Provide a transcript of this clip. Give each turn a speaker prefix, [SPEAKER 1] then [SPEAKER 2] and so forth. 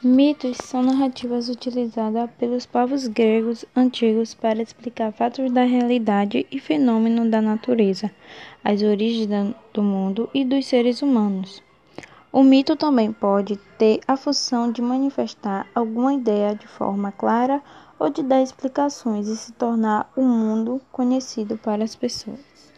[SPEAKER 1] Mitos são narrativas utilizadas pelos povos gregos antigos para explicar fatos da realidade e fenômenos da natureza, as origens do mundo e dos seres humanos. O mito também pode ter a função de manifestar alguma ideia de forma clara ou de dar explicações e se tornar o um mundo conhecido para as pessoas.